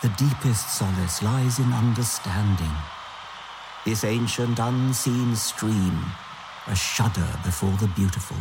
the deepest solace lies in understanding. This ancient unseen stream, a shudder before the beautiful.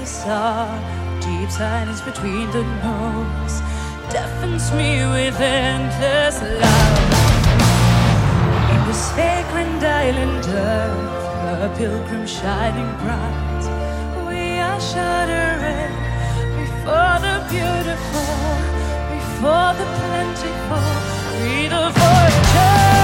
this are deep silence between the notes deafens me with endless love. In this sacred island earth, a pilgrim shining bright, we are shuddering before the beautiful, before the plentiful, we the voyagers.